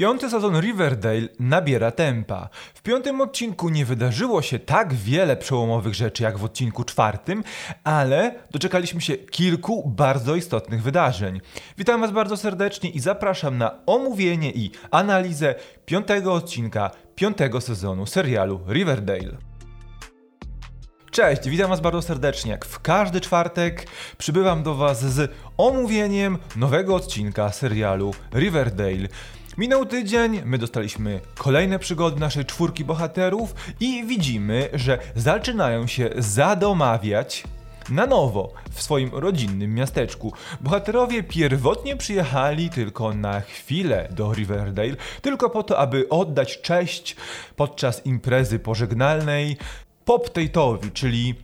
Piąty sezon Riverdale nabiera tempa. W piątym odcinku nie wydarzyło się tak wiele przełomowych rzeczy jak w odcinku czwartym, ale doczekaliśmy się kilku bardzo istotnych wydarzeń. Witam Was bardzo serdecznie i zapraszam na omówienie i analizę piątego odcinka piątego sezonu serialu Riverdale. Cześć, witam Was bardzo serdecznie. Jak w każdy czwartek przybywam do Was z omówieniem nowego odcinka serialu Riverdale. Minął tydzień, my dostaliśmy kolejne przygody naszej czwórki bohaterów i widzimy, że zaczynają się zadomawiać na nowo w swoim rodzinnym miasteczku. Bohaterowie pierwotnie przyjechali tylko na chwilę do Riverdale, tylko po to, aby oddać cześć podczas imprezy pożegnalnej Pop Tate'owi, czyli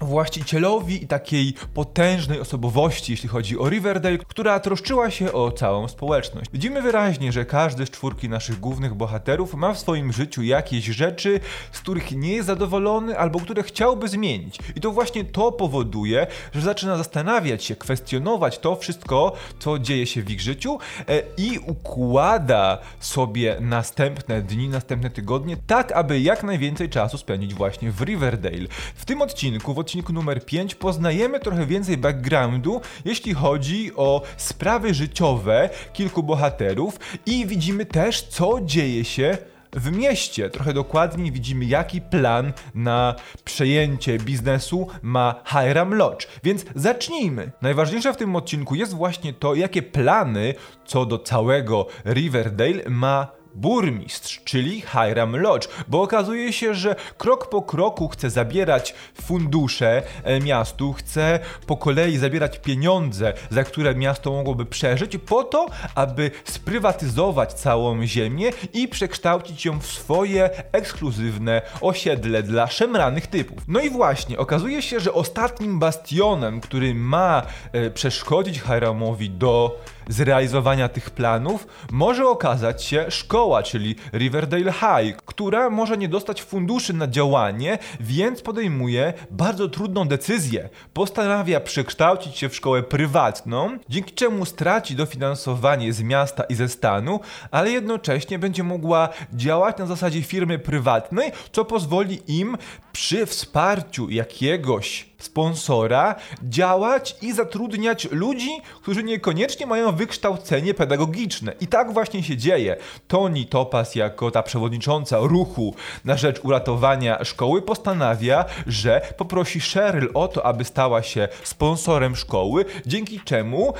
właścicielowi takiej potężnej osobowości, jeśli chodzi o Riverdale, która troszczyła się o całą społeczność. Widzimy wyraźnie, że każdy z czwórki naszych głównych bohaterów ma w swoim życiu jakieś rzeczy, z których nie jest zadowolony albo które chciałby zmienić. I to właśnie to powoduje, że zaczyna zastanawiać się, kwestionować to wszystko, co dzieje się w ich życiu e, i układa sobie następne dni, następne tygodnie, tak aby jak najwięcej czasu spędzić właśnie w Riverdale. W tym odcinku, w odcinku numer 5 poznajemy trochę więcej backgroundu, jeśli chodzi o sprawy życiowe kilku bohaterów i widzimy też, co dzieje się w mieście. Trochę dokładniej widzimy, jaki plan na przejęcie biznesu ma Hiram Lodge. Więc zacznijmy. Najważniejsze w tym odcinku jest właśnie to, jakie plany co do całego Riverdale ma burmistrz, czyli Hiram Lodge, bo okazuje się, że krok po kroku chce zabierać fundusze e, miastu, chce po kolei zabierać pieniądze, za które miasto mogłoby przeżyć, po to, aby sprywatyzować całą ziemię i przekształcić ją w swoje ekskluzywne osiedle dla szemranych typów. No i właśnie, okazuje się, że ostatnim bastionem, który ma e, przeszkodzić Hiramowi do zrealizowania tych planów może okazać się szkoła, czyli Riverdale High, która może nie dostać funduszy na działanie, więc podejmuje bardzo trudną decyzję. Postanawia przekształcić się w szkołę prywatną, dzięki czemu straci dofinansowanie z miasta i ze stanu, ale jednocześnie będzie mogła działać na zasadzie firmy prywatnej, co pozwoli im przy wsparciu jakiegoś sponsora działać i zatrudniać ludzi, którzy niekoniecznie mają wykształcenie pedagogiczne. I tak właśnie się dzieje. Toni Topas, jako ta przewodnicząca ruchu na rzecz uratowania szkoły, postanawia, że poprosi Cheryl o to, aby stała się sponsorem szkoły, dzięki czemu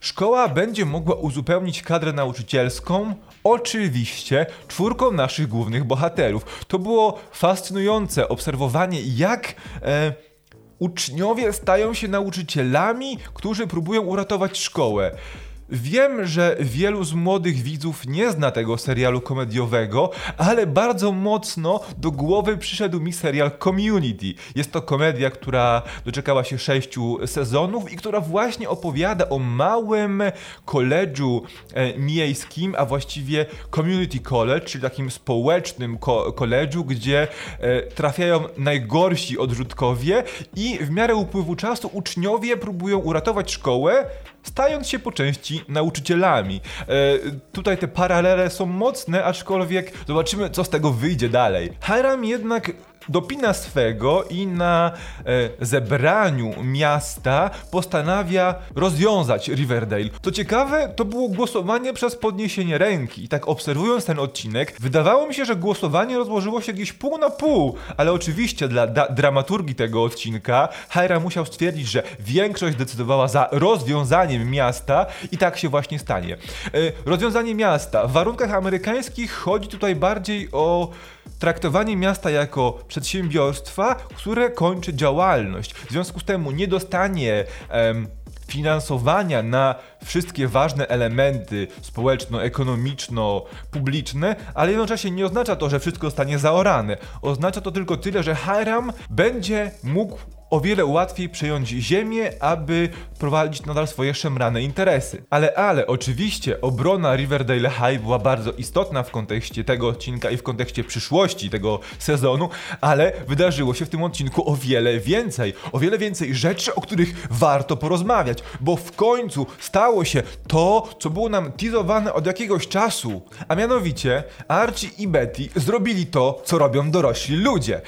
Szkoła będzie mogła uzupełnić kadrę nauczycielską, oczywiście czwórką naszych głównych bohaterów. To było fascynujące obserwowanie, jak. E, uczniowie stają się nauczycielami, którzy próbują uratować szkołę. Wiem, że wielu z młodych widzów nie zna tego serialu komediowego, ale bardzo mocno do głowy przyszedł mi serial Community. Jest to komedia, która doczekała się sześciu sezonów i która właśnie opowiada o małym koledżu e, miejskim, a właściwie Community College, czyli takim społecznym ko koledżu, gdzie e, trafiają najgorsi odrzutkowie i w miarę upływu czasu uczniowie próbują uratować szkołę, stając się po części nauczycielami. E, tutaj te paralele są mocne, aczkolwiek zobaczymy, co z tego wyjdzie dalej. Hiram jednak dopina swego i na e, zebraniu miasta postanawia rozwiązać Riverdale. Co ciekawe, to było głosowanie przez podniesienie ręki. I tak obserwując ten odcinek, wydawało mi się, że głosowanie rozłożyło się gdzieś pół na pół, ale oczywiście dla dramaturgii tego odcinka Hiram musiał stwierdzić, że większość decydowała za rozwiązaniem miasta i tak się właśnie stanie. E, rozwiązanie miasta. W warunkach amerykańskich chodzi tutaj bardziej o traktowanie miasta jako przedsiębiorstwa, które kończy działalność. W związku z tym nie dostanie em, finansowania na wszystkie ważne elementy społeczno-ekonomiczno-publiczne, ale jednocześnie nie oznacza to, że wszystko zostanie zaorane. Oznacza to tylko tyle, że Hiram będzie mógł o wiele łatwiej przejąć ziemię, aby prowadzić nadal swoje szemrane interesy. Ale, ale, oczywiście obrona Riverdale High była bardzo istotna w kontekście tego odcinka i w kontekście przyszłości tego sezonu, ale wydarzyło się w tym odcinku o wiele więcej. O wiele więcej rzeczy, o których warto porozmawiać, bo w końcu stało się to, co było nam teasowane od jakiegoś czasu. A mianowicie Archie i Betty zrobili to, co robią dorośli ludzie.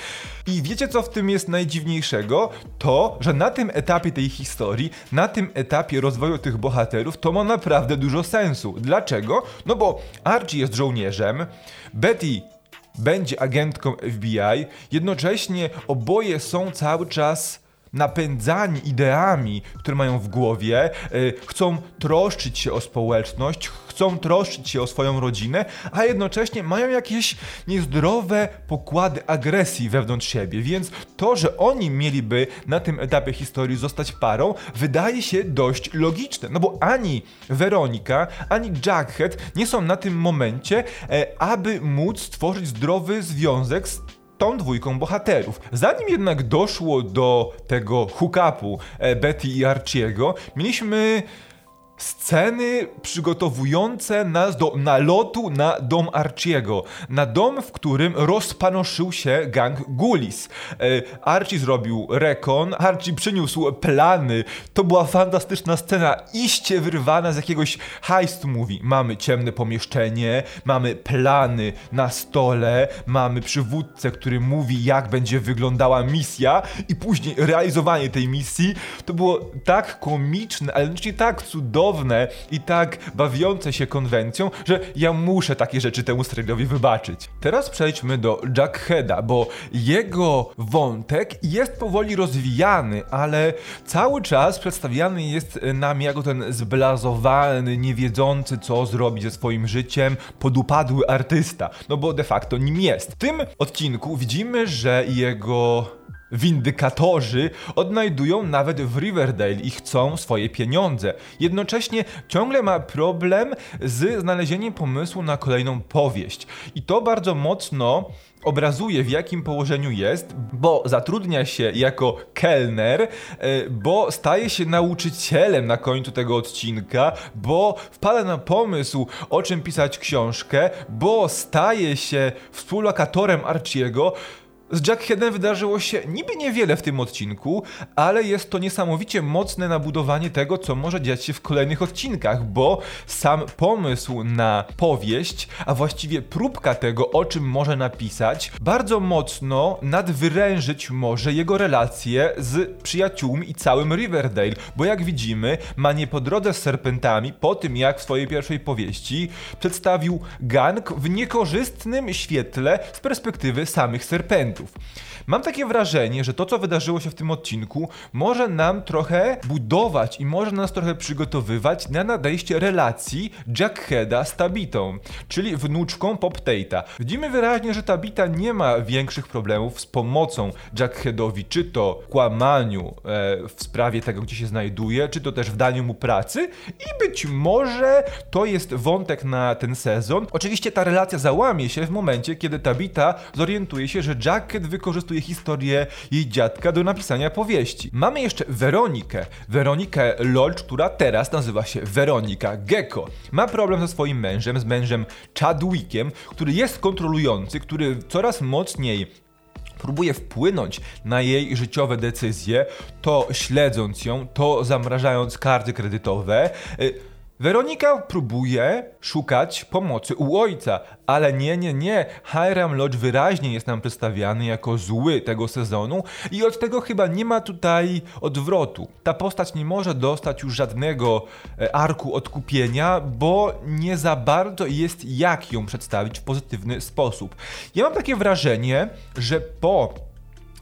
I wiecie, co w tym jest najdziwniejszego? To, że na tym etapie tej historii, na tym etapie rozwoju tych bohaterów, to ma naprawdę dużo sensu. Dlaczego? No bo Archie jest żołnierzem, Betty będzie agentką FBI, jednocześnie oboje są cały czas napędzani ideami, które mają w głowie, yy, chcą troszczyć się o społeczność, chcą troszczyć się o swoją rodzinę, a jednocześnie mają jakieś niezdrowe pokłady agresji wewnątrz siebie, więc to, że oni mieliby na tym etapie historii zostać parą, wydaje się dość logiczne, no bo ani Weronika, ani Jackhead nie są na tym momencie, e, aby móc stworzyć zdrowy związek z tą dwójką bohaterów. Zanim jednak doszło do tego hookupu e, Betty i Archiego, mieliśmy sceny przygotowujące nas do nalotu na dom Archiego. Na dom, w którym rozpanoszył się gang Gulis. E, Archie zrobił rekon, Archie przyniósł plany. To była fantastyczna scena, iście wyrwana z jakiegoś heist movie. Mamy ciemne pomieszczenie, mamy plany na stole, mamy przywódcę, który mówi, jak będzie wyglądała misja i później realizowanie tej misji. To było tak komiczne, ale znaczy tak cudowne, i tak bawiące się konwencją, że ja muszę takie rzeczy temu serialowi wybaczyć. Teraz przejdźmy do Jackheada, bo jego wątek jest powoli rozwijany, ale cały czas przedstawiany jest nam jako ten zblazowany, niewiedzący co zrobić ze swoim życiem, podupadły artysta, no bo de facto nim jest. W tym odcinku widzimy, że jego Windykatorzy odnajdują nawet w Riverdale i chcą swoje pieniądze. Jednocześnie ciągle ma problem z znalezieniem pomysłu na kolejną powieść. I to bardzo mocno obrazuje w jakim położeniu jest, bo zatrudnia się jako kelner, e, bo staje się nauczycielem na końcu tego odcinka, bo wpada na pomysł o czym pisać książkę, bo staje się współlokatorem Archiego, z Jackheadem wydarzyło się niby niewiele w tym odcinku, ale jest to niesamowicie mocne nabudowanie tego, co może dziać się w kolejnych odcinkach, bo sam pomysł na powieść, a właściwie próbka tego, o czym może napisać, bardzo mocno nadwyrężyć może jego relacje z przyjaciółmi i całym Riverdale, bo jak widzimy, ma nie po drodze z serpentami po tym, jak w swojej pierwszej powieści przedstawił gang w niekorzystnym świetle z perspektywy samych serpentów. Mam takie wrażenie, że to, co wydarzyło się w tym odcinku, może nam trochę budować i może nas trochę przygotowywać na nadejście relacji Jackheada z Tabitą, czyli wnuczką Pop Tate'a. Widzimy wyraźnie, że Tabita nie ma większych problemów z pomocą Jackheadowi, czy to kłamaniu e, w sprawie tego, gdzie się znajduje, czy to też w daniu mu pracy i być może to jest wątek na ten sezon. Oczywiście ta relacja załamie się w momencie, kiedy Tabita zorientuje się, że Jack Wykorzystuje historię jej dziadka do napisania powieści. Mamy jeszcze Weronikę. Weronikę Lodge, która teraz nazywa się Weronika Gecko. Ma problem ze swoim mężem, z mężem Chadwickiem, który jest kontrolujący, który coraz mocniej próbuje wpłynąć na jej życiowe decyzje, to śledząc ją, to zamrażając karty kredytowe. Y, Weronika próbuje szukać pomocy u ojca, ale nie, nie, nie. Hiram Lodge wyraźnie jest nam przedstawiany jako zły tego sezonu i od tego chyba nie ma tutaj odwrotu. Ta postać nie może dostać już żadnego e, arku odkupienia, bo nie za bardzo jest jak ją przedstawić w pozytywny sposób. Ja mam takie wrażenie, że po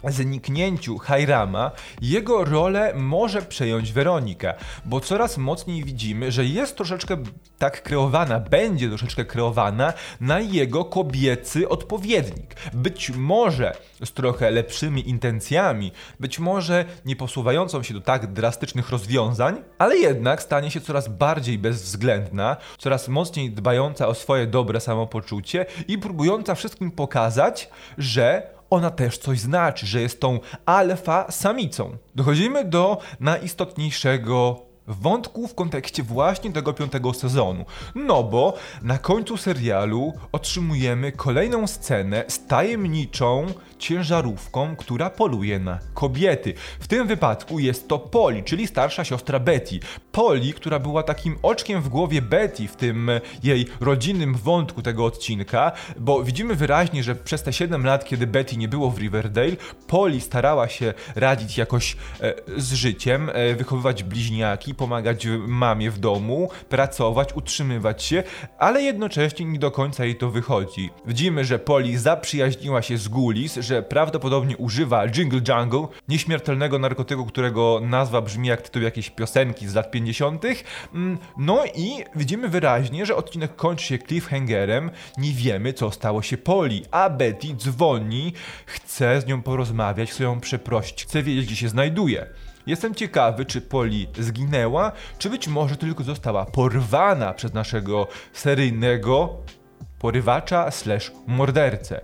zniknięciu Hajrama jego rolę może przejąć Weronika, bo coraz mocniej widzimy, że jest troszeczkę tak kreowana, będzie troszeczkę kreowana na jego kobiecy odpowiednik. Być może z trochę lepszymi intencjami, być może nie posuwającą się do tak drastycznych rozwiązań, ale jednak stanie się coraz bardziej bezwzględna, coraz mocniej dbająca o swoje dobre samopoczucie i próbująca wszystkim pokazać, że ona też coś znaczy, że jest tą alfa samicą. Dochodzimy do najistotniejszego wątku w kontekście właśnie tego piątego sezonu. No bo na końcu serialu otrzymujemy kolejną scenę z tajemniczą ciężarówką, która poluje na kobiety. W tym wypadku jest to Polly, czyli starsza siostra Betty. Polly, która była takim oczkiem w głowie Betty w tym jej rodzinnym wątku tego odcinka, bo widzimy wyraźnie, że przez te 7 lat, kiedy Betty nie było w Riverdale, Polly starała się radzić jakoś e, z życiem, e, wychowywać bliźniaki, pomagać mamie w domu, pracować, utrzymywać się, ale jednocześnie nie do końca jej to wychodzi. Widzimy, że Polly zaprzyjaźniła się z Gulis, że prawdopodobnie używa Jingle Jungle, nieśmiertelnego narkotyku, którego nazwa brzmi jak tytuł jakiejś piosenki z lat 50. Mm, no i widzimy wyraźnie, że odcinek kończy się cliffhangerem, nie wiemy co stało się Poli, a Betty dzwoni, chce z nią porozmawiać, chce ją przeprosić, chce wiedzieć gdzie się znajduje. Jestem ciekawy, czy Poli zginęła, czy być może tylko została porwana przez naszego seryjnego porywacza slash mordercę.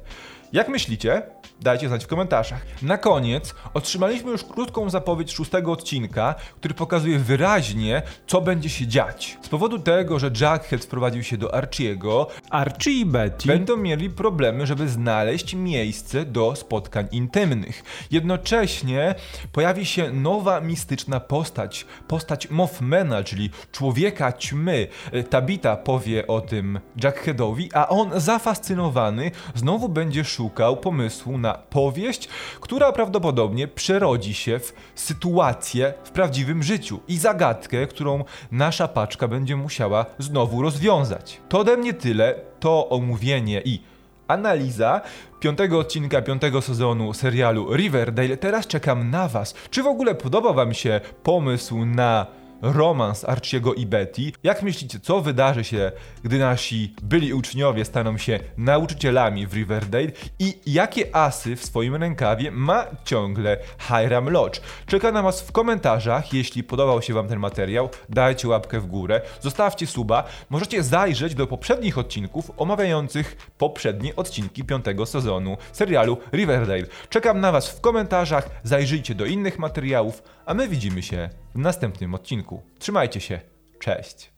Jak myślicie? Dajcie znać w komentarzach. Na koniec otrzymaliśmy już krótką zapowiedź szóstego odcinka, który pokazuje wyraźnie, co będzie się dziać. Z powodu tego, że Jackhead wprowadził się do Archiego, Archie i Betty będą mieli problemy, żeby znaleźć miejsce do spotkań intymnych. Jednocześnie pojawi się nowa mistyczna postać, postać Mothmana, czyli człowieka ćmy. Tabita powie o tym Jackheadowi, a on zafascynowany znowu będzie szukał pomysłu na powieść, która prawdopodobnie przerodzi się w sytuację w prawdziwym życiu i zagadkę, którą nasza paczka będzie musiała znowu rozwiązać. To ode mnie tyle, to omówienie i analiza piątego odcinka piątego sezonu serialu Riverdale. Teraz czekam na Was. Czy w ogóle podoba Wam się pomysł na romans Archiego i Betty. Jak myślicie, co wydarzy się, gdy nasi byli uczniowie staną się nauczycielami w Riverdale i jakie asy w swoim rękawie ma ciągle Hiram Lodge? Czeka na Was w komentarzach. Jeśli podobał się Wam ten materiał, dajcie łapkę w górę, zostawcie suba. Możecie zajrzeć do poprzednich odcinków omawiających poprzednie odcinki piątego sezonu serialu Riverdale. Czekam na Was w komentarzach, zajrzyjcie do innych materiałów, a my widzimy się w następnym odcinku. Trzymajcie się. Cześć.